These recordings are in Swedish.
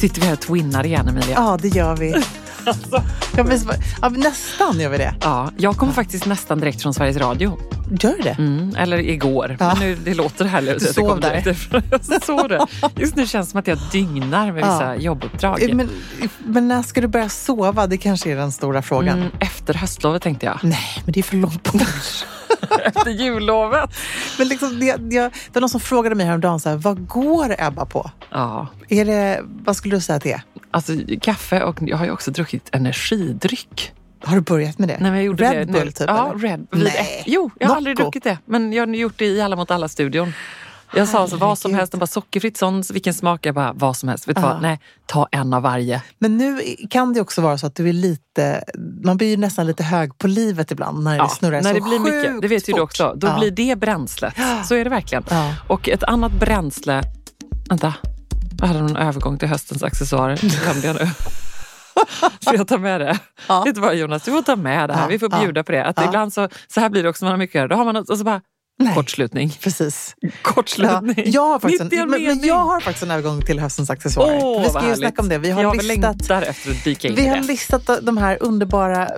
Sitter vi här och twinnar igen Emilia. Ja, det gör vi. ja, men, ja, nästan gör vi det. Ja, jag kommer faktiskt nästan direkt från Sveriges Radio. Gör det? Mm, eller igår. Ja. Men nu, det låter härligt. Du att jag sov kom där. direkt. Jag sov där. Just nu känns det som att jag dygnar med vissa Ja. jobbuppdrag. Men, men när ska du börja sova? Det kanske är den stora frågan. Mm, efter höstlovet tänkte jag. Nej, men det är för långt bort. Efter jullovet. men liksom, det, jag, det var någon som frågade mig häromdagen, så här, vad går Ebba på? Ja, Är det, vad skulle du säga att det är? alltså kaffe och jag har ju också druckit energidryck. Har du börjat med det? Nej, men jag gjorde Red det Bull nu. typ? Ja, eller? Red Vid Nej. Jo, jag har aldrig Nocco? druckit det. Men jag har gjort det i Alla mot alla-studion. Jag sa så, vad som helst, de bara sockerfritt, sån, vilken smak? Jag bara, vad som helst. Vet du vad? Nej, ta en av varje. Men nu kan det också vara så att du är lite, man blir ju nästan lite hög på livet ibland när det snurrar när så det blir mycket, sjukt det vet ju du också. Då Ja. blir det bränslet. Så är det verkligen. Ja. Och ett annat bränsle... Vänta, jag hade någon övergång till höstens accessoarer. Det glömde jag nu. Så jag tar med det. Ja. Vet du vad Jonas, du får ta med det här. Vi får bjuda på det. Att. Ibland så, så här blir det också när man har mycket att göra. Då har man något, och så bara, Nej. kortslutning. Precis. Ja, Kortslutning. jag, har faktiskt en, en men, men jag har faktiskt en övergång till höstens accessoarer. Åh, vi ska ju snacka om det. Vi har jag listat efter att dyka in Vi har det. listat de här underbara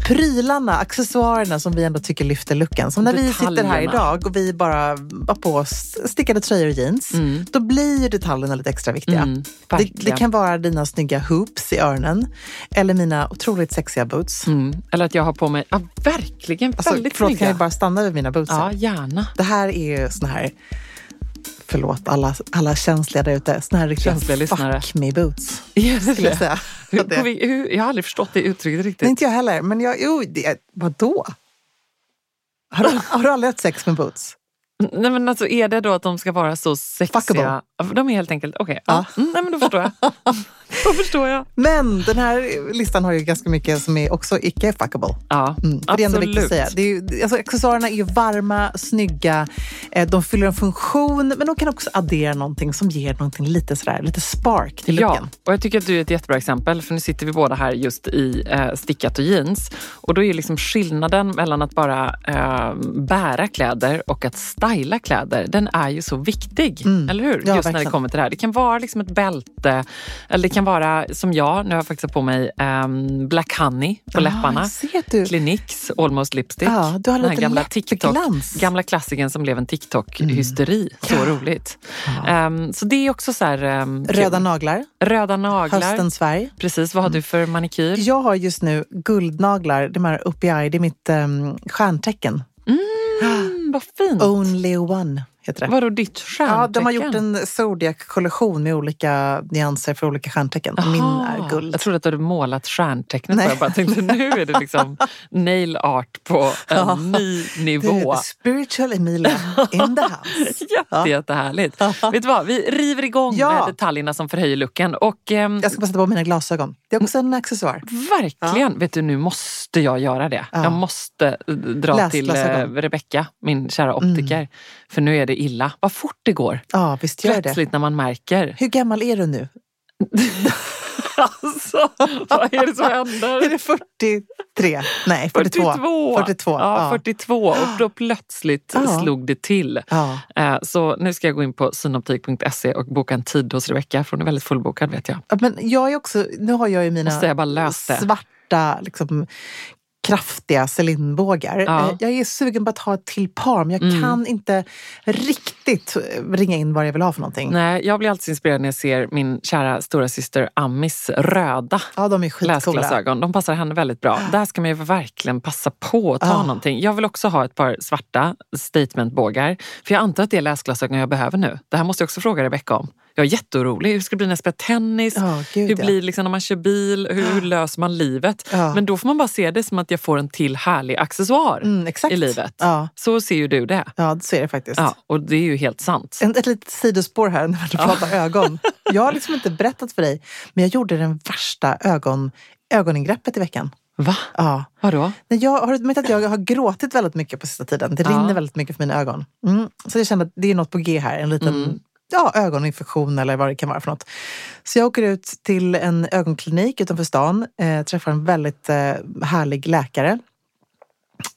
prylarna, accessoarerna som vi ändå tycker lyfter looken. Som när vi sitter här Detaljerna. idag och vi bara har på oss stickade tröjor och jeans. Mm. Då blir ju detaljerna lite extra viktiga. Mm, det, det kan vara dina snygga hoops i öronen eller mina otroligt sexiga boots. Mm. Eller att jag har på mig, ja verkligen, Alltså, väldigt förlåt, kan snygga. jag bara stanna vid mina boots? Ja, gärna. Det här är ju såna här, förlåt alla, alla känsliga där ute, såna här riktiga Känsliga lyssnare. fuck me boots. Skulle jag säga. Hur, det- vi- hur, jag har aldrig förstått det uttrycket riktigt. Nej, inte jag heller. Men jag, jo, det, vadå? Har du, har du aldrig haft sex med boots? Nej men alltså är det då att de ska vara så sexiga? Fuckable. De är helt enkelt, okej. ja. Ja. Mm, nej men då förstår jag. då förstår jag. Men den här listan har ju ganska mycket som är också icke fuckable. Ja, Mm, för det är ändå viktigt att absolut. säga. Det är ju, alltså, accessoarerna är ju varma, snygga, eh, de fyller en funktion men de kan också addera någonting som ger någonting lite, sådär, lite spark till Ja, looken. och jag tycker att du är ett jättebra exempel för nu sitter vi båda här just i eh, stickat och jeans. Och då är liksom skillnaden mellan att bara eh, bära kläder och att styla kläder, den är ju så viktig. Mm. Eller hur? Ja, just när det verkligen. kommer till det här. Det kan vara liksom ett bälte, eller det kan vara som jag, nu har jag faktiskt på mig ehm, Black Honey på Ja, läpparna. ser att du- Cliniques Almost Lipstick. Ja, du har Den här gamla TikTok, gamla klassikern som blev en TikTok-hysteri. Så Ja. roligt. Ehm, så det är också så här... ehm, Röda naglar, Röda naglar. höstens färg. Precis, vad har du för manikyr? Jag har just nu guldnaglar, de här uppe i eye, det är mitt um, stjärntecken. Mm, vad fint! Only one heter det. Vadå ditt stjärntecken? Ja, de har gjort en Zodiac-kollektion med olika nyanser för olika stjärntecken. Min Aha. är guld. Jag trodde att du hade målat stjärntecknet. Nej. Jag bara tänkte nu är det liksom nail art på en Ja. ny Det nivå. är spiritual Emilia in the house. Jätte, Jättehärligt. Vet du vad, vi river igång Ja. med detaljerna som förhöjer looken. Och, ehm, Jag ska bara sätta på mina glasögon. Det är också en accessoar. Verkligen! Vet du, nu måste jag göra det. Ja. Jag måste eh, dra till eh. Rebecka, min kära optiker. För nu är det illa. Vad fort det går. Ja, visst gör det. Plötsligt när man märker. Hur gammal är du nu? Alltså, vad är det som Är händer? det 43? Nej, 42. 42! 42, Ja, ja. 42. Och då plötsligt Ja. slog det till. Ja. Eh, Så nu ska jag gå in på synoptik.se och boka en tid hos Rebecka, för hon är väldigt fullbokad vet jag. Ja, Men jag är också, nu har jag ju mina jag bara det. svarta, liksom, kraftiga Celine-bågar. Ja. Eh, Jag är sugen på att ha ett till par, men jag Mm. kan inte riktigt ringa in vad jag vill ha för någonting. Nej, jag blir alltid inspirerad när jag ser min kära stora syster Amis röda Ja, de är läsglasögon. De passar henne väldigt bra. Där ska man ju verkligen passa på att ta Ja. någonting. Jag vill också ha ett par svarta statementbågar. För jag antar att det är läsglasögon jag behöver nu. Det här måste jag också fråga Rebecka om. Jag är jätteorolig. Hur ska det bli när jag spelar tennis? Ja, gud, hur ja. blir det liksom när man kör bil? Hur, hur löser man livet? Ja. Men då får man bara se det som att jag får en till härlig accessoar Mm, i livet. Ja, Så ser ju du det. ja, så är det faktiskt. Ja, och det är ju helt sant. En, ett litet sidospår här när du pratar ögon. Jag har liksom inte berättat för dig, men jag gjorde den värsta ögon, ögoningreppet i veckan. Va? Ja. Vadå? Nej, Jag har märkt att jag har gråtit väldigt mycket på sista tiden. Det Ja. rinner väldigt mycket för mina ögon. Mm. Så jag kände att det är något på G här. En liten Mm. Ja, ögoninfektion eller vad det kan vara för något. Så jag åker ut till en ögonklinik utanför stan. Eh, träffar en väldigt eh, härlig läkare.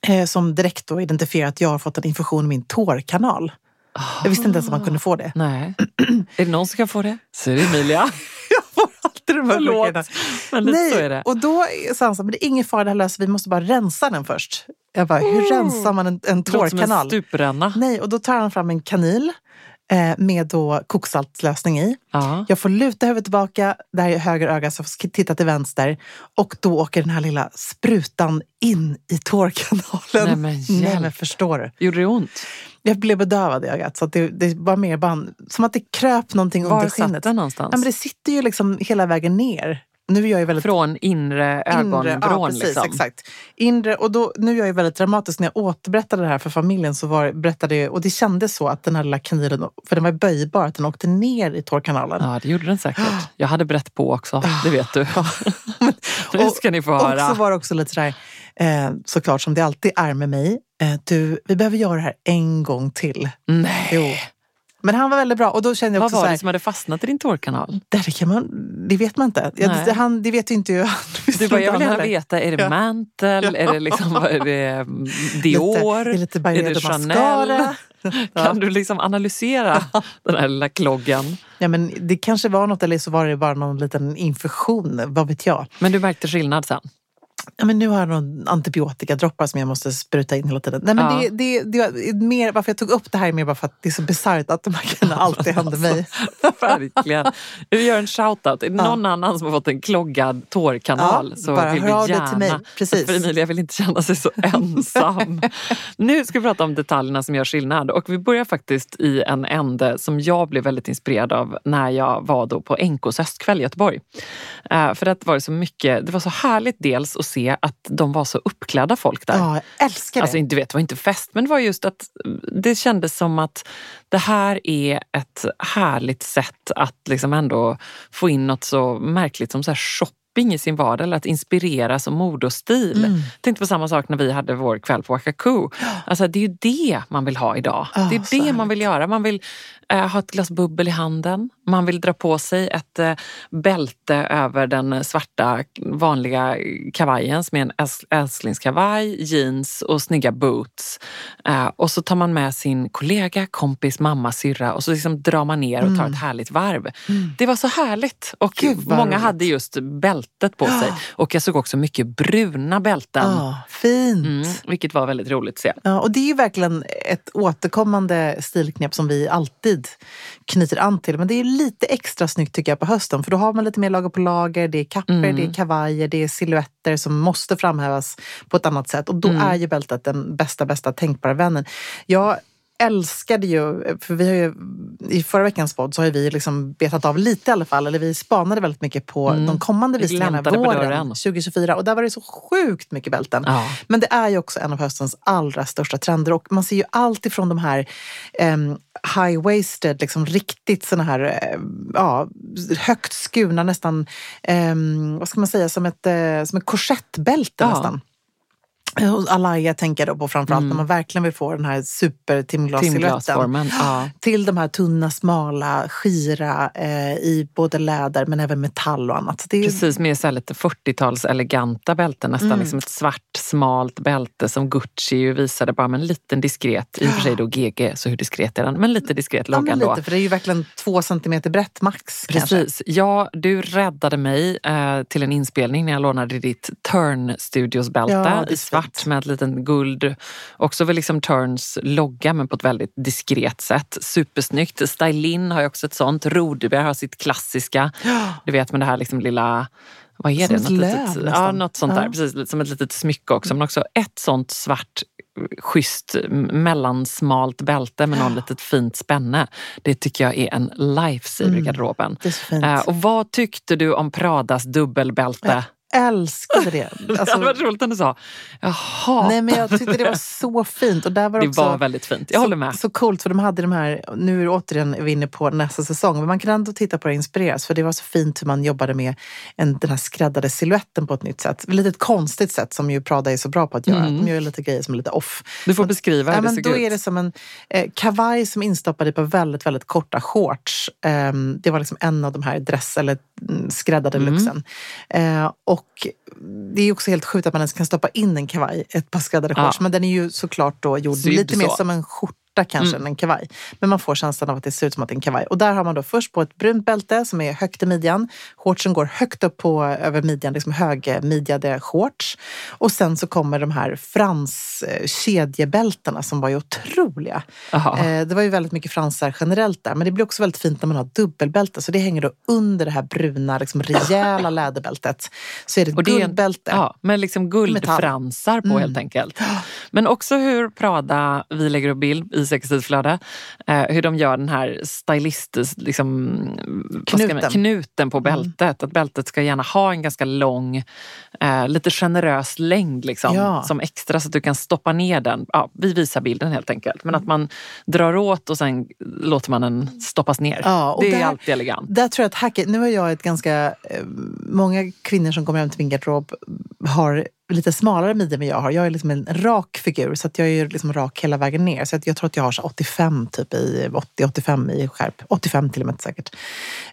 Eh, som direkt då identifierar att jag har fått en infektion i min tårkanal. Jag visste inte ens att man kunde få det. Nej. är det någon som kan få det? Så är det Emilia. Jag får alltid de här Förlåt. Men lite Nej, så är det. och då sa han så men det är ingen fara, det här löser vi. Måste bara rensa den först. Jag bara, hur Oh. rensar man en, en Det låter som en tårkanal? stupränna. Nej, och då tar han fram en kanil med då koksaltlösning i. Ja. Jag får luta huvudet tillbaka, där är höger öga, så jag får titta till vänster. Och då åker den här lilla sprutan in i tårkanalen. Nej, men hjälp. Nej men förstår du? Gjorde det ont? Jag blev bedövad i ögat. Så det, det var mer bara, som att det kröp någonting Var under satt skinnet. den någonstans? Ja, men det sitter ju liksom hela vägen ner. Nu är jag ju väldigt Från inre ögonvrån? Inre, ja, precis, liksom. exakt. Inre, och då, nu är jag ju väldigt dramatisk. När jag återberättade det här för familjen så var, berättade jag, och det kändes så att den här lilla kanilen, för den var böjbar, att den åkte ner i tårkanalen. Ja, det gjorde den säkert. Jag hade brett på också, det vet du. nu ska ni få Och höra. så var det också lite sådär, eh, såklart som det alltid är med mig. Eh, du, vi behöver göra det här en gång till. Nej. Jo. Men han var väldigt bra och då kände jag Vad också var det här, som hade fastnat i din tårkanal? det, kan man, det vet man inte. Jag, det, han, det vet ju inte jag. Du bara, jag vill gärna veta, är det Ja. mantel? Är det liksom, är det Dior? Lite, det är lite är det Chanel? Kan du liksom analysera den här lilla kloggen? Ja, men det kanske var något eller så var det bara någon liten infektion. Vad vet jag? Men du märkte skillnad sen? Ja, men nu har jag någon antibiotikadroppar som jag måste spruta in hela tiden. Nej, men Ja. det, det, det är mer, varför jag tog upp det här är mer bara för att det är så bisarrt att de här grejerna alltid händer mig. Verkligen. Vi gör en shoutout. Är det Ja. någon annan som har fått en kloggad tårkanal Ja, så bara vill vi gärna. till mig. Precis. För Emilia vill inte känna sig så ensam. nu ska vi prata om detaljerna som gör skillnad och vi börjar faktiskt i en ände som jag blev väldigt inspirerad av när jag var då på NKs höstkväll i Göteborg. Eh, för det var det så mycket, det var så härligt dels att se att de var så uppklädda folk där. Ja, jag älskar det. Alltså, inte vet, det var inte fest, men det var just att det kändes som att det här är ett härligt sätt att liksom ändå få in något så märkligt som så här shopping i sin vardag eller att inspireras av mode och stil. Mm. Tänkte på samma sak när vi hade vår kväll på Wakaku. Alltså, det är ju det man vill ha idag. Ah, det är det man vill göra. Man vill ha ett glas bubbel i handen. Man vill dra på sig ett eh, bälte över den svarta vanliga kavajen som är en äls- älsklingskavaj, jeans och snygga boots. Eh, och så tar man med sin kollega, kompis, mamma, syrra och så liksom drar man ner och tar ett härligt varv. Det var så härligt. Och Gud, många roligt. hade just bältet på sig. Och jag såg också mycket bruna bälten. Ja, fint. Mm, vilket var väldigt roligt att se. Ja, och det är ju verkligen ett återkommande stilknep som vi alltid knyter an till. Men det är lite extra snyggt tycker jag på hösten för då har man lite mer lager på lager. Det är kapper, Mm. det är kavajer, det är silhuetter som måste framhävas på ett annat sätt. Och då Mm. är ju bältet den bästa, bästa tänkbara vännen. Jag älskade ju, för vi har ju i förra veckans podd så har vi liksom betat av lite i alla fall, eller vi spanade väldigt mycket på Mm. de kommande Vi visningarna våren dörren. 2024 och där var det så sjukt mycket bälten. Ja. Men det är ju också en av höstens allra största trender och man ser ju allt ifrån de här um, high-waisted, liksom riktigt såna här eh, ja, högt skurna nästan, um, vad ska man säga, som ett, uh, som ett korsettbälte Ja. nästan. Och Alaya tänker jag då på framförallt Mm. när man verkligen vill få den här super-timglas-silhuetten. Timglasformen. Ja. Till de här tunna, smala, skira eh, i både läder men även metall och annat. Är Precis, med så lite 40-tals eleganta bälten nästan. Mm. Liksom ett svart smalt bälte som Gucci ju visade bara med en liten diskret, i och för sig då GG, så hur diskret är den? Men lite diskret Ja, logga lite, för det är ju verkligen två centimeter brett max. kanske. Precis. Ja, du räddade mig eh, till en inspelning när jag lånade ditt Turn Studios-bälte Ja, det är i svart fint. med ett litet guld. Också väl liksom Turns logga men på ett väldigt diskret sätt. Supersnyggt. Stylin har ju också ett sånt. Rodeberg har sitt klassiska. Du vet med det här liksom lilla vad är Som det? Något löv litet, ja, något sånt där. Ja. Precis, lite som ett litet smycke också. Men också ett sånt svart schysst mellansmalt bälte med någon litet fint spänne. Det tycker jag är en lifesaver i Mm. garderoben. Det är så fint. Eh, och vad tyckte du om Pradas dubbelbälte? Älskade det. det Alltså, hade varit roligt om du sa, jaha. nej, men jag tyckte det var så fint. Och där var det också, var väldigt fint. Jag håller med. Så, coolt, för de hade de här, nu är det återigen vi inne på nästa säsong, men man kan ändå titta på det och inspireras. För det var så fint hur man jobbade med en, den här skräddade siluetten på ett nytt sätt. Lite ett konstigt sätt som ju Prada är så bra på att göra. Mm. De gör lite grejer som är lite off. Du får beskriva hur Ja, det men såg då ut. är det som en eh, kavaj som är instoppad i på väldigt, väldigt korta shorts. Ehm, det var liksom en av de här dress eller mm, skräddade Mm. luxen. Eh, och det är också helt sjukt att man ens kan stoppa in en kavaj, ett par skräddade Ja. shorts. Men den är ju såklart då gjord Sydd lite mer så. som en skjorta kanske Mm. än en kavaj. Men man får känslan av att det ser ut som att det är en kavaj. Och där har man då först på ett brunt bälte som är högt i midjan. Shortsen går högt upp på över midjan, liksom högmidjade shorts. Och sen så kommer de här frans eh, kedjebältena som var ju otroliga. Eh, det var ju väldigt mycket fransar generellt där. Men det blir också väldigt fint när man har dubbelbälte. Så det hänger då under det här bruna, liksom rejäla läderbältet. Så är det ett en- guldbälte. Ja, med liksom guldfransar på Mm. helt enkelt. Men också hur Prada, vi lägger upp bild i Sextilflöde, eh, hur de gör den här stylist, liksom, man- Knuten. knuten på bältet. Att bältet ska gärna ha en ganska lång, eh, lite generös längd liksom, Ja. som extra så att du kan stoppa ner den. Ja, vi visar bilden helt enkelt. Men att man drar åt och sen låter man den stoppas ner. Ja, och det är där- alltid elegant. Där tror jag att hacket, nu har jag ett ganska, eh, många kvinnor som kommer hem till min garderob har lite smalare midja än jag har. Jag är liksom en rak figur så att jag är liksom rak hela vägen ner. Så att jag tror att jag har så 85 typ i 80-85 i skärp. 85 till och med säkert.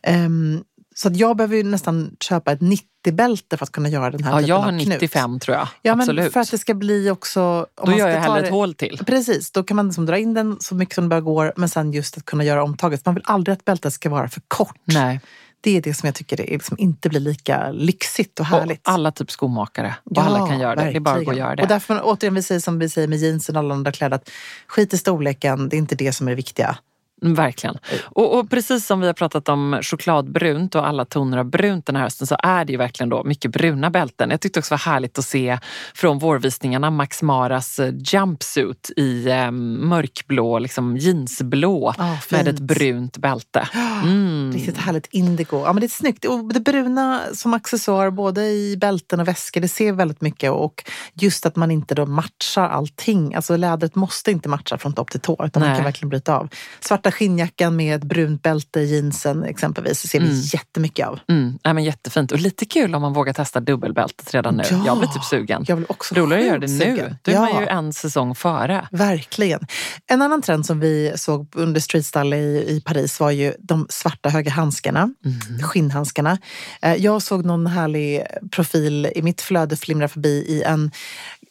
Ehm, så att jag behöver ju nästan köpa ett 90-bälte för att kunna göra den här Ja, typen jag av har knut. 95 tror jag. Ja, men Absolut. för att det ska bli också... om Då man gör jag hellre ett hål till. Precis, då kan man liksom dra in den så mycket som det bara går men sen just att kunna göra omtaget. Man vill aldrig att bältet ska vara för kort. Nej. Det är det som jag tycker det är liksom inte blir lika lyxigt och Och härligt. alla typ skomakare. Och alla kan göra det. Det är bara att gå och göra det. Och därför, återigen, vi säger som vi säger med jeansen och alla andra kläder, att skit i storleken, det är inte det som är det viktiga. Verkligen. Och, och precis som vi har pratat om chokladbrunt och alla toner av brunt den här hösten så är det ju verkligen då mycket bruna bälten. Jag tyckte också det var härligt att se från vårvisningarna Max Maras eh, jumpsuit i eh, mörkblå, liksom jeansblå Ja, med ett brunt bälte. Mm. Riktigt härligt indigo. Ja, men det är snyggt. Och det bruna som accessoar både i bälten och väskor, det ser väldigt mycket. Och just att man inte då matchar allting. Alltså lädret måste inte matcha från topp till tå utan man Nej. kan verkligen bryta av. Svarta skinnjackan med ett brunt bälte i jeansen exempelvis ser vi Mm. jättemycket av. Mm. Ja, men jättefint. Och lite kul om man vågar testa dubbelbältet redan nu. Ja. Jag blir typ sugen. Jag vill också Roligare att göra det nu. Då är Ja. man ju en säsong före. Verkligen. En annan trend som vi såg under streetstyle i, i Paris var ju de svarta höga handskarna, Mm. skinnhandskarna. Eh, Jag såg någon härlig profil i mitt flöde flimra förbi i en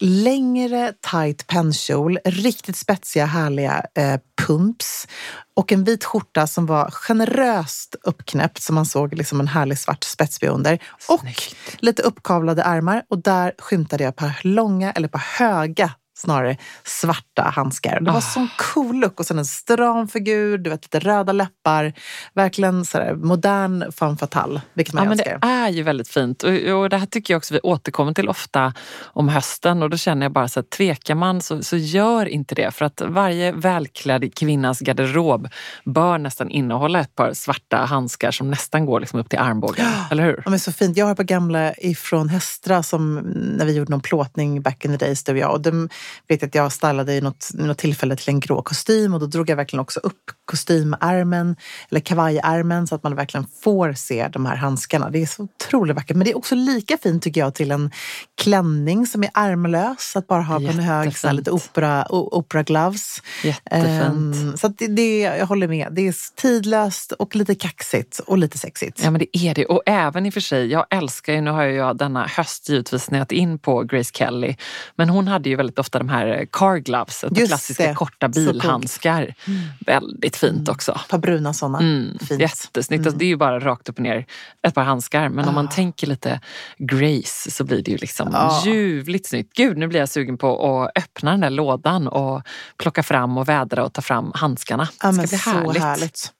längre tight pennkjol, riktigt spetsiga härliga eh, pumps och en vit skjorta som var generöst uppknäppt som man såg liksom en härlig svart spetsby under. Och Snyggt. lite uppkavlade ärmar och där skymtade jag ett par långa, eller par höga snarare, svarta handskar. Det var Ah. sån cool look och sen en stram figur, du vet, lite röda läppar. Verkligen sådär modern femme fatale, vilket man Ja, men älskar. det är ju väldigt fint. Och, och det här tycker jag också vi återkommer till ofta om hösten. Och då känner jag bara så att tvekar man så, så gör inte det. För att varje välklädd kvinnas garderob bör nästan innehålla ett par svarta handskar som nästan går liksom upp till armbågen. Eller hur? Ja, men så fint. Jag har ett par gamla ifrån Hästra som när vi gjorde någon plåtning back in the days, du och jag. Och de vet att jag stylade i något, något tillfälle till en grå kostym och då drog jag verkligen också upp kostymärmen eller kavajärmen så att man verkligen får se de här handskarna. Det är så otroligt vackert. Men det är också lika fint tycker jag till en klänning som är ärmlös. Att bara ha på en hög sån här, lite opera, opera gloves. Jättefint. Ehm, så det, det, jag håller med. Det är tidlöst och lite kaxigt och lite sexigt. Ja men det är det. Och även i och för sig, jag älskar ju, nu har jag denna höst givetvis snöat in på Grace Kelly. Men hon hade ju väldigt ofta de här car gloves, Just klassiska det. korta bilhandskar. Väldigt fint också. Ett par bruna sådana. Mm, Fint. jättesnyggt. Alltså, det är ju bara rakt upp och ner ett par handskar. Men om man Ah. tänker lite Grace så blir det ju liksom Ja. ljuvligt snyggt. Gud, nu blir jag sugen på att öppna den där lådan och plocka fram och vädra och ta fram handskarna. Ja, Det men ska bli så härligt. härligt.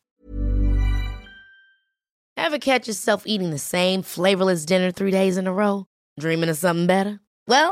Ever catch yourself eating the same flavorless dinner three days in a row? Dreaming of something better? Well,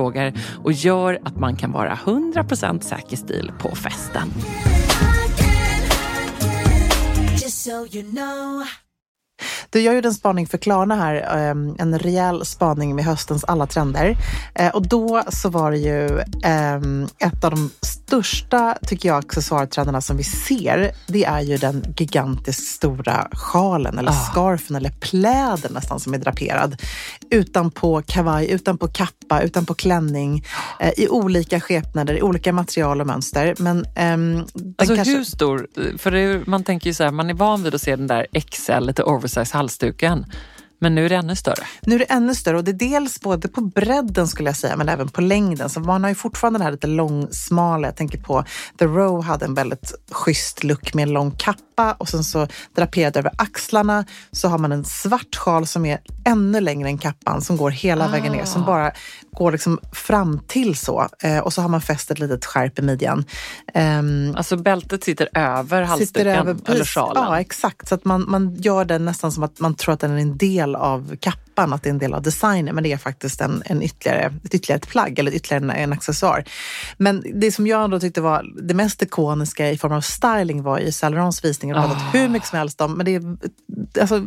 och gör att man kan vara 100% säker stil på festen. Du, jag gjorde en spaning för Klarna här, eh, en rejäl spaning med höstens alla trender. Eh, och då så var det ju eh, ett av de största, tycker jag, accessoartrenderna som vi ser. Det är ju den gigantiskt stora sjalen eller scarfen eller pläden nästan som är draperad. Utan på kavaj, utan på kappa, utan på klänning. Eh, I olika skepnader, i olika material och mönster. Men ehm, den Alltså kanske... hur stor? För det man tänker ju så här, man är van vid att se den där XL, lite oversize halsduken. Men nu är det ännu större. Nu är det ännu större och det är dels både på bredden skulle jag säga men även på längden. Så man har ju fortfarande den här lite långsmala. Jag tänker på The Row hade en väldigt schysst look med en lång kappa och sen så draperad över axlarna så har man en svart sjal som är ännu längre än kappan som går hela vägen ner. Som bara går liksom fram till så. Eh, och så har man fäst ett litet skärp i midjan. Ehm, Alltså bältet sitter över halsduken sitter över, eller sjalen. Ja, exakt. Så att man, man gör den nästan som att man tror att den är en del av kappan, att det är en del av designen, men det är faktiskt en, en ytterligare, ett ytterligare ett plagg eller ytterligare en, en accessoar. Men det som jag ändå tyckte var det mest ikoniska i form av styling var ju Saint Laurents visning. Jag har pratat hur mycket som helst om, men det är, alltså,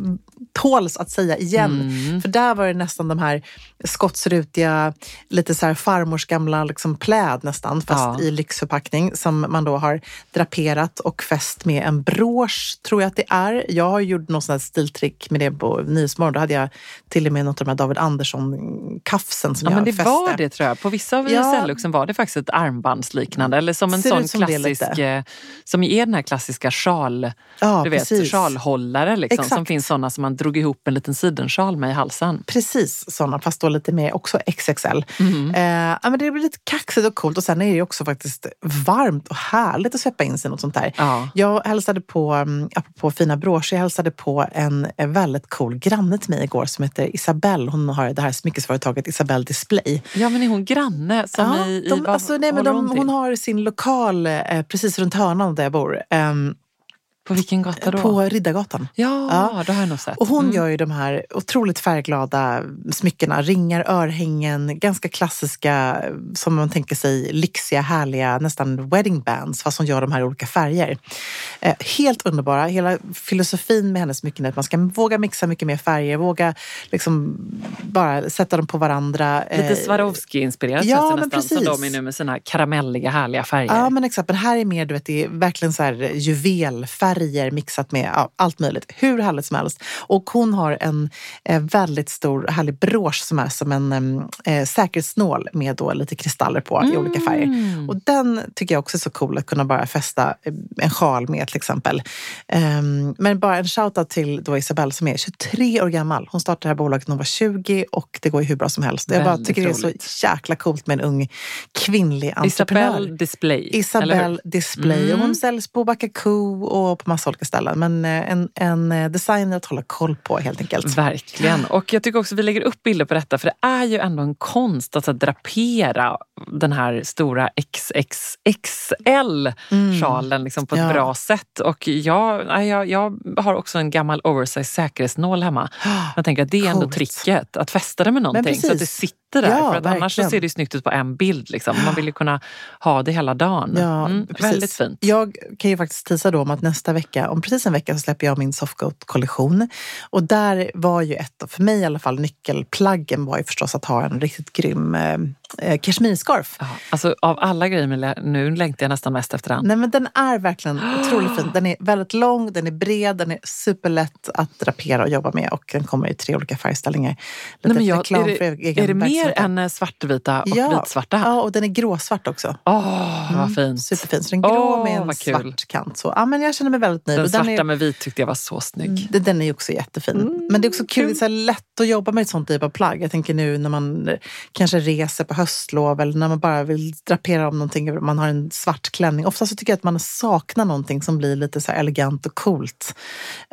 tåls att säga igen. För där var det nästan de här skottsrutiga, lite så här farmors gamla liksom pläd nästan, fast Ja. i lyxförpackning som man då har draperat och fäst med en brosch, tror jag att det är. Jag har gjort något sånt här stiltrick med det på Nyhetsmorgon. Då hade jag till och med något av de här David Andersson-kafsen som Ja, jag men det fäste. var det tror jag. På vissa av Ja. ISL-luxen var det faktiskt ett armbandsliknande. Eller som en Ser sån som klassisk, eh, som är den här klassiska sjal, Ja, du vet, precis. sjalhållare. Liksom, som finns såna som man drog ihop en liten sidensjal med i halsen. Precis sådana, fast då lite mer också XXL. Mhm. Eh, men det blir lite kaxigt och coolt och sen är det också faktiskt varmt och härligt att släppa in sig i något sånt där. Ja. Jag hälsade på, um, apropå fina broscher, jag hälsade på en, en väldigt cool granne till mig igår som heter Isabelle. Hon har det här smyckesföretaget Isabelle Display. ja, men är hon granne? Som Ja, i, i, de, vad alltså, nej, men de, till? hon har sin lokal eh, precis runt hörnan där jag bor. Ehm, På vilken gata då? På Riddargatan. Ja, Ja. det har jag nog sett. Och hon Mm. gör ju de här otroligt färgglada smyckena. Ringar, örhängen, ganska klassiska, som man tänker sig, lyxiga, härliga, nästan wedding bands, fast hon gör de här i olika färger. Eh, helt underbara. Hela filosofin med hennes smycken är att man ska våga mixa mycket mer färger, våga liksom bara sätta dem på varandra. Lite Eh, Swarovski-inspirerat ja, men nästan. Som precis. de är nu med sina karamelliga härliga färger. Ja, men exakt. Men här är mer, du vet, det är verkligen så här juvelfärger mixat med ja, allt möjligt. Hur härligt som helst. Och hon har en eh, väldigt stor härlig brosch som är som en eh, säkerhetsnål med då lite kristaller på i olika färger. Mm. Och den tycker jag också är så cool att kunna bara fästa en sjal med till exempel. Ehm, men bara en shoutout till då Isabelle som är 23 år gammal. Hon startade det här bolaget när hon var 20 och det går ju hur bra som helst. Jag bara tycker det är så roligt. jäkla coolt med en ung kvinnlig entreprenör. Isabelle Display. Isabelle Display. Och Mm. hon säljs på Bacacoo och på massa olika ställen. Men eh, en, en eh, designer att hålla koll på helt enkelt. Verkligen. Och jag tycker också vi lägger upp bilder på detta för det är ju ändå en konst att drapera den här stora XXXL-sjalen liksom, på ett Mm. Ja. bra sätt. Och jag, jag, jag har också en gammal oversize säkerhetsnål hemma. Jag tänker att det är ändå Coolt. tricket, att fästa det med någonting så att det sitter där. Ja, för att annars så ser det snyggt ut på en bild. Liksom. Man vill ju kunna ha det hela dagen. Ja, Mm, väldigt fint. Jag kan ju faktiskt tisa då om att nästa vecka, om precis en vecka, så släpper jag min Softgoat-kollektion. Och där var ju ett, för mig i alla fall, nyckelplaggen var ju förstås att ha en riktigt grym eh, eh, kashmirscarf. Ja, alltså, av alla grejer, nu längtar jag nästan mest efter den. Nej men den är verkligen otroligt fin. Den är väldigt lång, den är bred, den är superlätt att drapera och jobba med och den kommer i tre olika färgställningar. Lite Nej, men jag, är, det, är det mer än eh, svartvita och ja, vitsvarta? Ja, och den är gråsvart också. Åh, Mm, vad fint. Superfin. Så den är grå Åh, med en svart kant. Så, ja, men jag känner mig väldigt nöjd. Den den svarta är, med vit tyckte jag var så snygg. den- Den är också jättefin. Men det är också kul, kul. det är så lätt att jobba med ett sånt typ av plagg. Jag tänker nu när man eh, kanske reser på höstlov eller när man bara vill drapera om någonting, man har en svart klänning. Ofta så tycker jag att man saknar någonting som blir lite så här elegant och coolt.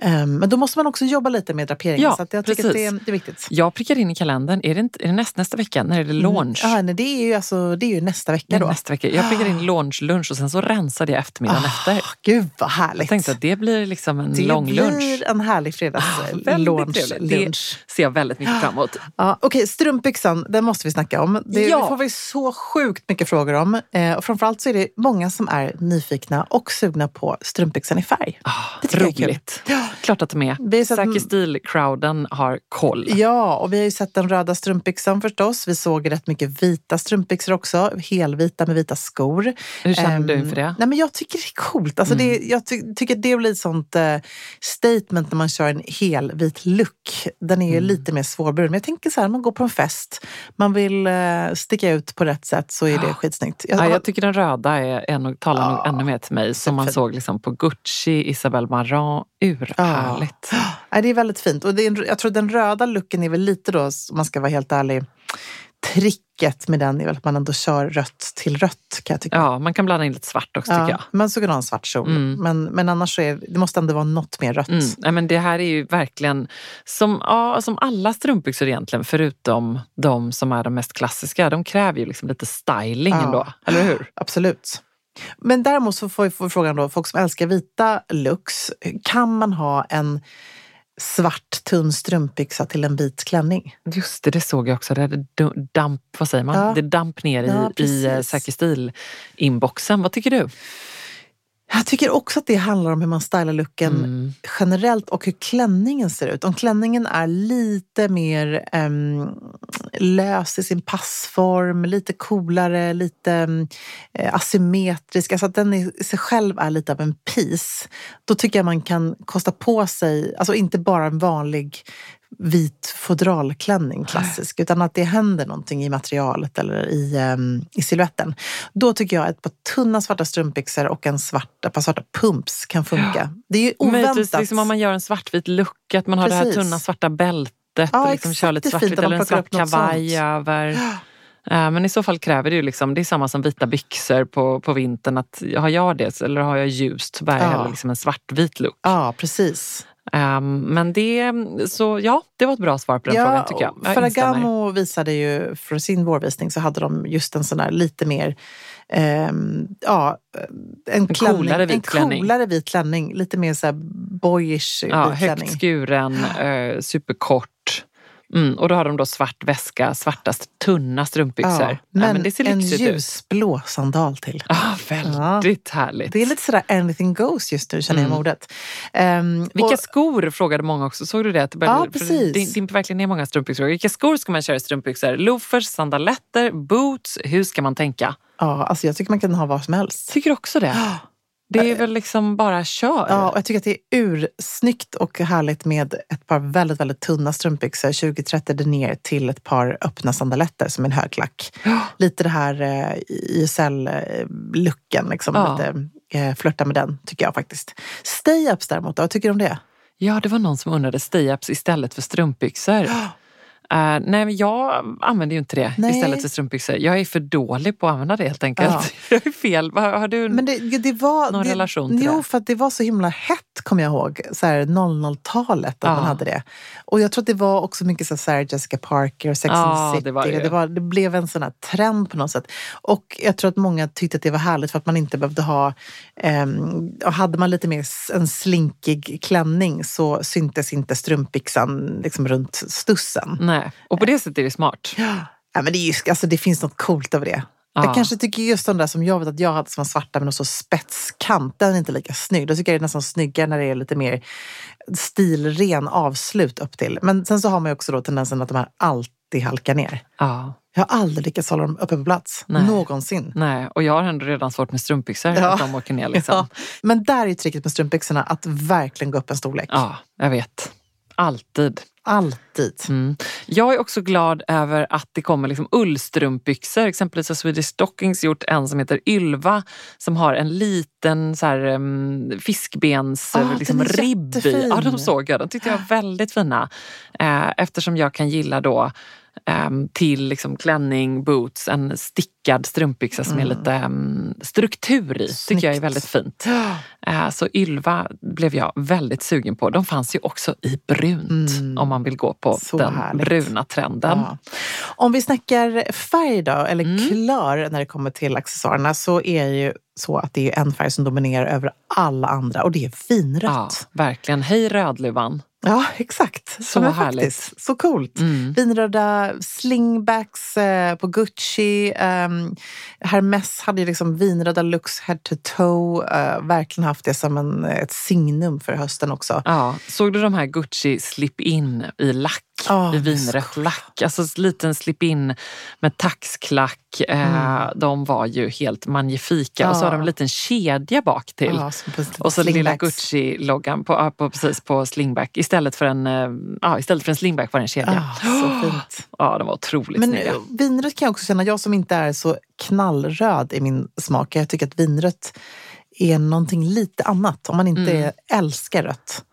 Ehm, men då måste man också jobba lite med draperingen. Ja, så jag tycker att det är, precis. det är viktigt. Jag prickar in i kalendern, är det, inte, är det näst, nästa vecka? När är det launch? Ja, nej, det, är ju alltså, det är ju nästa vecka då. nästa vecka. Jag prickar in launch, lunch och sen så rensade jag eftermiddagen efter. Ah, Gud vad härligt. Jag tänkte att det blir liksom en det lång lunch. blir en härlig fredagslunch. Det lunch. ser jag väldigt mycket fram emot. Ja, Okej, strumpbyxan, den måste vi snacka om. Det, Ja. det får vi så sjukt mycket frågor om. Eh, och framförallt så är det många som är nyfikna och sugna på strumpbyxan i färg. Ah, Det roligt. Klart att de är. Vi har sett- Säker stil-crowden har koll. Ja, och vi har ju sett den röda strumpbyxan förstås. Vi såg rätt mycket vita strumpbyxor också. Helvita med vita skor. Hur känner du Ehm, inför det? Mm. Nej, men jag tycker det är coolt. Alltså det, jag ty tycker det blir ett sånt eh, statement när man kör en helvit look. Den är ju Mm. lite mer svårburen. Men jag tänker så här, man går på en fest, man vill eh, sticka ut på rätt sätt så är det skitsnyggt. Jag, Ja, jag tycker den röda är, nog, talar nog Ja, ännu mer till mig. Som man superfin. såg liksom på Gucci, Isabelle Marant. Urhärligt. Ja, det är väldigt fint. Och det är, en- jag tror den röda looken är väl lite då, om man ska vara helt ärlig, tricket med den är väl att man ändå kör rött till rött kan jag tycka. Ja, man kan blanda in lite svart också tycker jag. Man så kan ha en svart kjol. Mm. Men, men annars så är det måste ändå vara något mer rött. Mm. Nej, men det här är ju verkligen som, ja, som alla strumpbyxor egentligen, förutom de som är de mest klassiska. De kräver ju liksom lite styling Ja. ändå, eller hur? Absolut. Men däremot så får vi frågan då, folk som älskar vita looks, kan man ha en svart tunn strumpbyxa till en vit klänning? Just det, det såg jag också. Det hade damp, vad säger man? Ja. Det damp ner i, Ja, i eh. Säker stil-inboxen. Vad tycker du? Jag tycker också att det handlar om hur man stylar looken Mm. generellt och hur klänningen ser ut. Om klänningen är lite mer em, lös i sin passform, lite coolare, lite eh, asymmetrisk, alltså att den i sig själv är lite av en piece, då tycker jag man kan kosta på sig, alltså inte bara en vanlig vit fodralklänning klassisk, utan att det händer någonting i materialet eller i, um, i siluetten. Då tycker jag att ett par tunna svarta strumpbyxor och en svart, ett par svarta pumps kan funka. Det är ju Möjligtvis oväntat. liksom om man gör en svartvit look, att man har det Precis. här tunna svarta bältet Ja, och liksom kör lite Det svartvitt eller en svart kavaj över. Eh, Men i så fall kräver det ju liksom, det är samma som vita byxor på, på vintern. Att har jag det eller har jag ljust så bär jag Ja. liksom en svartvit look. Ja, precis. Um, men det, så ja, det var ett bra svar på den frågan tycker jag. jag. Ferragamo visade ju för sin vårvisning så hade de just en sån där lite mer ehm, ja, en, klänning, coolare vit en klänning. coolare vit klänning. Lite mer så här boyish Ja, vit klänning. högt skuren, eh, superkort. Mm, och då har de då svart väska, svarta tunna strumpbyxor. Ja, Ja, men, men det ser en lyxigt ut. ljusblå sandal till. Ja, väldigt härligt. Det är lite sådär anything goes just nu känner jag Mm. med ordet. Ehm, Vilka och- skor frågade många också. Såg du det? Det började, Ja, precis. Det dimper verkligen ner många strumpbyxor. Vilka skor ska man köra i strumpbyxor? Loafers, sandaletter, boots. Hur ska man tänka? Ja, alltså jag tycker man kan ha vad som helst. Tycker också det. Det är väl liksom bara kör. Ja, och jag tycker att det är ursnyggt och härligt med ett par väldigt, väldigt tunna strumpbyxor, 20-30 ner till ett par öppna sandaletter som en högklack. Lite det här eh, ISL-looken, liksom. Ja. lite eh, flörta med den tycker jag faktiskt. Stay-ups däremot, då, vad tycker du om det? Ja, det var någon som undrade stay-ups istället för strumpbyxor. Eh, nej, jag använder ju inte det Nej. istället för strumpbyxor. Jag är för dålig på att använda det helt enkelt. Ja. Jag är fel. Har, har du Men det, det var, någon det, relation till jo, det? för att det var så himla hett, kommer jag ihåg, så här 00-talet att Ja. man hade det. Och jag tror att det var också mycket så här Sarah Jessica Parker och Sex Ja, and the City. det var det det, var, det blev en sån här trend på något sätt. Och jag tror att många tyckte att det var härligt för att man inte behövde ha... och hade man lite mer en slinkig klänning så syntes inte strumpbyxan liksom runt stussen. Nej, och på det sättet är det smart. Ja, men det, är ju, alltså, det finns något coolt över det. Ja. Jag kanske tycker just de där som jag vet att jag hade som var svarta med någon så spetskant, den är inte lika snygg. Då tycker jag det är nästan snyggare när det är lite mer stilren avslut upp till. Men sen så har man ju också då tendensen att de här alltid halkar ner. Ja. Jag har aldrig lyckats hålla dem uppe på plats. Nej. Någonsin. Nej, och jag har ändå redan svårt med strumpbyxor. Ja. Att de åker ner liksom. Ja. Men där är ju tricket med strumpbyxorna att verkligen gå upp en storlek. Ja, jag vet. Alltid. Alltid. Mm. Jag är också glad över att det kommer liksom ullstrumpbyxor. Exempelvis har Swedish Stockings gjort en som heter Ylva som har en liten så här, um, fiskbens Ah, liksom, ribb i. Ja, de såg jag. De tyckte jag var väldigt fina. Eh, eftersom jag kan gilla då till liksom klänning, boots, en stickad strumpbyxa som är lite um, struktur i. tycker jag är Mm. Snyggt. väldigt fint. Eh, så Ylva blev jag väldigt sugen på. De fanns ju också i brunt om man vill gå på Mm. Så den härligt. bruna trenden. Ja. Om vi snackar färg då, eller Mm. klör när det kommer till accessoarerna så är ju så att det är en färg som dominerar över alla andra och det är Ja, vinrött. verkligen. Hej Rödluvan. Ja, exakt. Så Ja, härligt. Faktiskt. Så coolt. Mm. Vinröda slingbacks eh, på Gucci. Um, Hermes hade ju liksom vinröda looks head to toe. eh, verkligen haft det som en, ett signum för hösten också. Ja, såg du de här Gucci slip-in i lack? Ja, I vinrött lack. Alltså liten slip-in med taxklack. Eh, De var ju helt magnifika. Och så Mm. Ja. har de en liten kedja bak till. Ja, Och så lilla. Gucci-loggan på, ja, på, precis på slingback. Istället för en, eh, ja, istället för en slingback var det en kedja. Ah, så fint. Ja, de var otroligt Men snygga. eh, vinrött kan jag också känna, jag som inte är så knallröd i min smak, jag tycker att vinrött är någonting lite annat. Om man inte Mm. älskar rött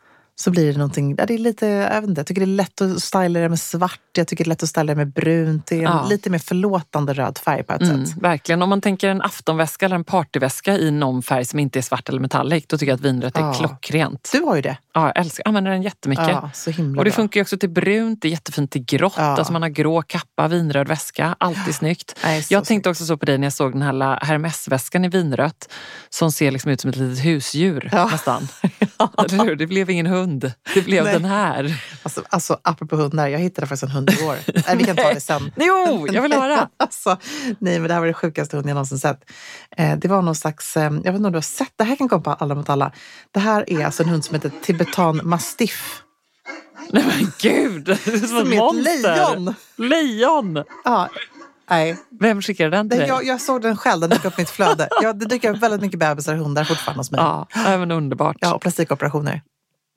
så blir det någonting, ja, det är lite, jag vet inte, jag tycker det är lätt att styla det med svart, jag tycker det är lätt att styla det med brunt. Det är Ja. lite mer förlåtande röd färg på ett Mm, sätt. verkligen. Om man tänker en aftonväska eller en partyväska i någon färg som inte är svart eller metallic, då tycker jag att vinrött är Ja. klockrent. Du har ju det. Ja, jag älskar, använder den jättemycket. Ja, så himla Och det bra. funkar ju också till brunt, det är jättefint till grått. Ja. Alltså man har grå kappa, vinröd väska, alltid snyggt. Nej, Jag tänkte snyggt. också så på dig när jag såg den här Hermes-väskan i vinrött som ser liksom ut som ett litet husdjur Ja. nästan. Eller hur? Det blev ingen hund, det blev den här. Alltså, alltså apropå hundar, jag hittade faktiskt en hund igår. Nej, vi kan ta det sen. Jo, jag vill höra. Alltså, nej, men det här var det sjukaste hunden jag någonsin sett. Eh, det var någon slags, eh, jag vet inte om du har sett, det här kan komma på Alla mot alla. Det här är alltså en hund som heter tibetan mastiff. Nej men gud, det är som, Som ett monster. lejon. Lejon! Ja, nej. Vem skickade den till dig? jag, jag såg den själv, den dök upp i mitt flöde. Ja, det dyker upp väldigt mycket bebisar och hundar fortfarande hos mig. Ja, även underbart. Ja, och plastikoperationer.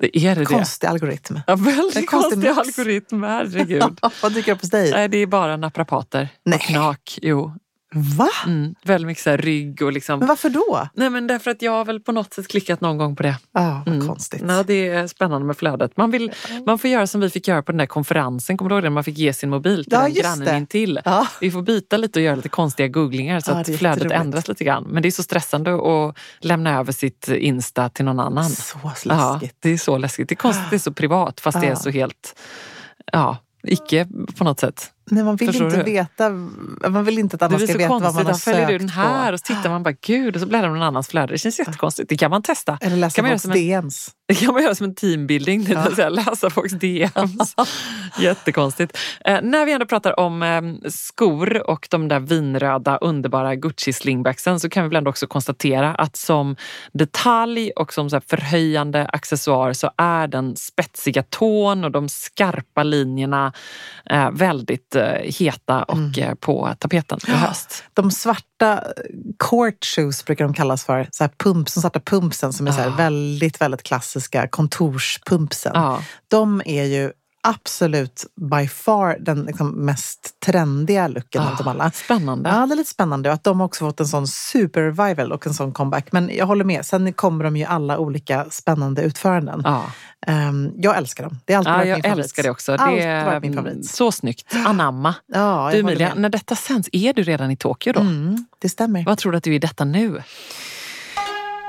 Det är det det. Konstig algoritm. Ja, En väldigt konstig konstig mix. algoritm, herregud. Vad dyker upp hos dig? Nej, det är bara naprapater Nej. och knak. Jo. Va? Mm, väldigt mycket så rygg och liksom... Men varför då? Nej men därför att jag har väl på något sätt klickat någon gång på det. Ja, vad Mm. konstigt. Ja, det är spännande med flödet. Man, vill, man får göra som vi fick göra på den där konferensen. Kommer du ihåg det? Man fick ge sin mobil till Ja, den grannen det. intill. Ja. Vi får byta lite och göra lite konstiga googlingar så Ja, att flödet ändras lite grann. Men det är så stressande att lämna över sitt Insta till någon annan. Så Ja, läskigt. det är så läskigt. Det är konstigt, det är så privat fast det är Ja. så helt, ja, icke på något sätt. Nej, man vill Förstår inte du? veta. Man vill inte att Det andra blir ska så veta vad konstigt. man har Då följer du sökt den här på. och så tittar man bara gud och så bläddrar man någon annans flöde. Det känns jättekonstigt. Det kan man testa. Eller läsa kan man folks DMs. det kan man göra som en teambuilding, det Ja. säga läsa folks DMs. Jättekonstigt. Eh, när vi ändå pratar om eh, skor och de där vinröda underbara Gucci slingbacksen så kan vi väl ändå också konstatera att som detalj och som så förhöjande accessoar så är den spetsiga tån och de skarpa linjerna eh, väldigt heta och eh, på tapeten i höst. De svarta court shoes brukar de kallas för. Så här pump, som svarta pumpsen som är så Ah. väldigt, väldigt klassiska kontorspumpsen. Ja. De är ju absolut by far den liksom mest trendiga looken av dem alla. Ah, Spännande. Ja, det är lite spännande och att de också fått en sån super-revival och en sån comeback. Men jag håller med, sen kommer de ju alla olika spännande utföranden. Ja. Ehm, jag älskar dem. Det har alltid Ja, varit jag min favorit. älskar det också. Alltid Det är min favorit. så snyggt. Anamma. Ja, jag Du Emilia, när detta sänds, är du redan i Tokyo då? Mm, det stämmer. Vad tror du att du är i detta nu?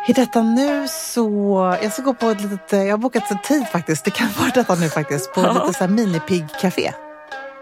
I detta nu så... Jag ska gå på ett litet... Jag har bokat en tid faktiskt. Det kan vara detta nu faktiskt. På Ja. lite så här minipig-café.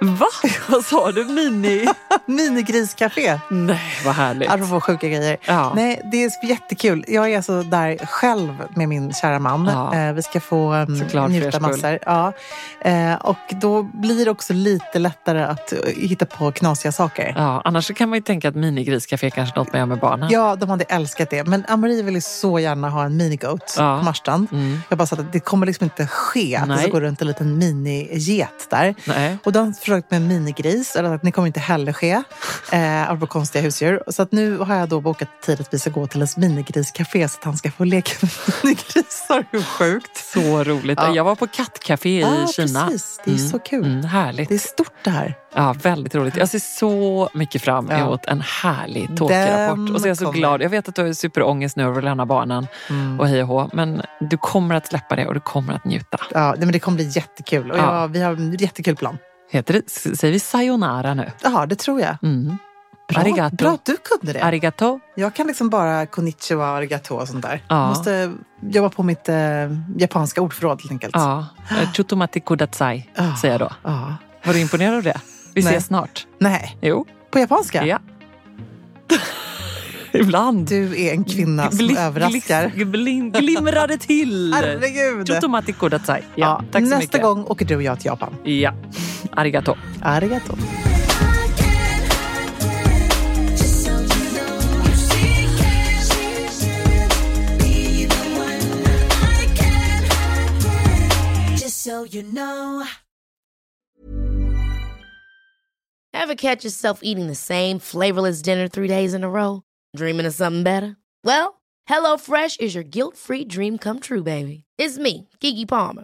Va? Vad sa du? Mini? Minigriscafé. Nej, vad härligt. Apropå sjuka grejer. Ja. Nej, det är jättekul. Jag är alltså där själv med min kära man. Ja. Eh, vi ska få um, Såklart njuta massor. Ja. Eh, och då blir det också lite lättare att eh, hitta på knasiga saker. Ja, annars kan man ju tänka att minigriscafé kanske är något man gör med barnen. Ja, de hade älskat det. Men Amarie ville så gärna ha en minigoat Ja. på Marstrand. Mm. Jag bara sa att det kommer liksom inte ske att det ska gå runt en liten miniget där. Nej. Och han försökt med en minigris, eller att det kommer inte heller ske. Eh, apropå konstiga husdjur. Så att nu har jag då bokat tid att vi ska gå till ett minigriscafé så att han ska få leka med minigrisar. Hur sjukt? Så roligt. Ja. Jag var på kattcafé i Ja, Kina. precis. Det är så kul. Mm, härligt. Det är stort det här. Ja, väldigt roligt. Jag ser så mycket fram Ja. emot en härlig Tokyo-rapport. Och så är jag så kommer. glad. Jag vet att du har superångest nu över lämna barnen Mm. och hej och hå. Men du kommer att släppa det och du kommer att njuta. Ja, men det kommer bli jättekul. Och Ja. jag, vi har en jättekul plan. Heter det, säger vi sayonara nu? Ja, det tror jag. Mm. Bra, Arigato. bra att du kunde det. Arigato. Jag kan liksom bara konnichiwa, arigato och sånt där. Ja. Jag måste jobba på mitt eh, japanska ordförråd helt enkelt. Ja. Eh, Chutomati kudatsai, Ja. säger jag då. Ja. Var du imponerad av det? Vi Nej. ses snart. Nej, Jo. på japanska? Ja. Ibland. Du är en kvinna som Gli- överraskar. glin- Glimrade till. Herregud! Chutomati kudatsai. Ja, Ja, tack så nästa mycket. gång åker du och jag till Japan. Ja. Arigato. Arigato. Just you know, she can be the one I can. Just so you know. Ever catch yourself eating the same flavorless dinner three days in a row? Dreaming of something better? Well, HelloFresh is your guilt free dream come true, baby. It's me, Gigi Palmer.